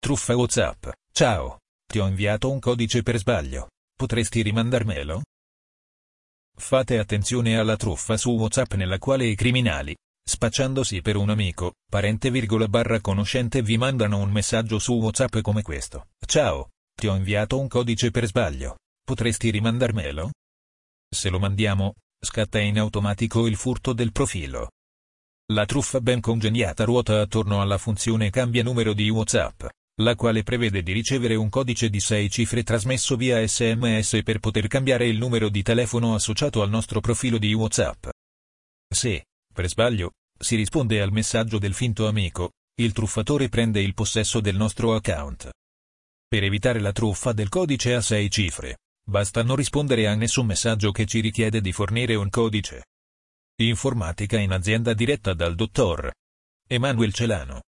Truffa WhatsApp. Ciao. Ti ho inviato un codice per sbaglio. Potresti rimandarmelo? Fate attenzione alla truffa su WhatsApp nella quale i criminali, spacciandosi per un amico, parente virgola barra conoscente vi mandano un messaggio su WhatsApp come questo. Ciao. Ti ho inviato un codice per sbaglio. Potresti rimandarmelo? Se lo mandiamo, scatta in automatico il furto del profilo. La truffa ben congegnata ruota attorno alla funzione cambia numero di WhatsApp, la quale prevede di ricevere un codice di 6 cifre trasmesso via SMS per poter cambiare il numero di telefono associato al nostro profilo di WhatsApp. Se, per sbaglio, si risponde al messaggio del finto amico, il truffatore prende il possesso del nostro account. Per evitare la truffa del codice a 6 cifre, basta non rispondere a nessun messaggio che ci richiede di fornire un codice. Informatica in azienda diretta dal dottor Emanuel Celano.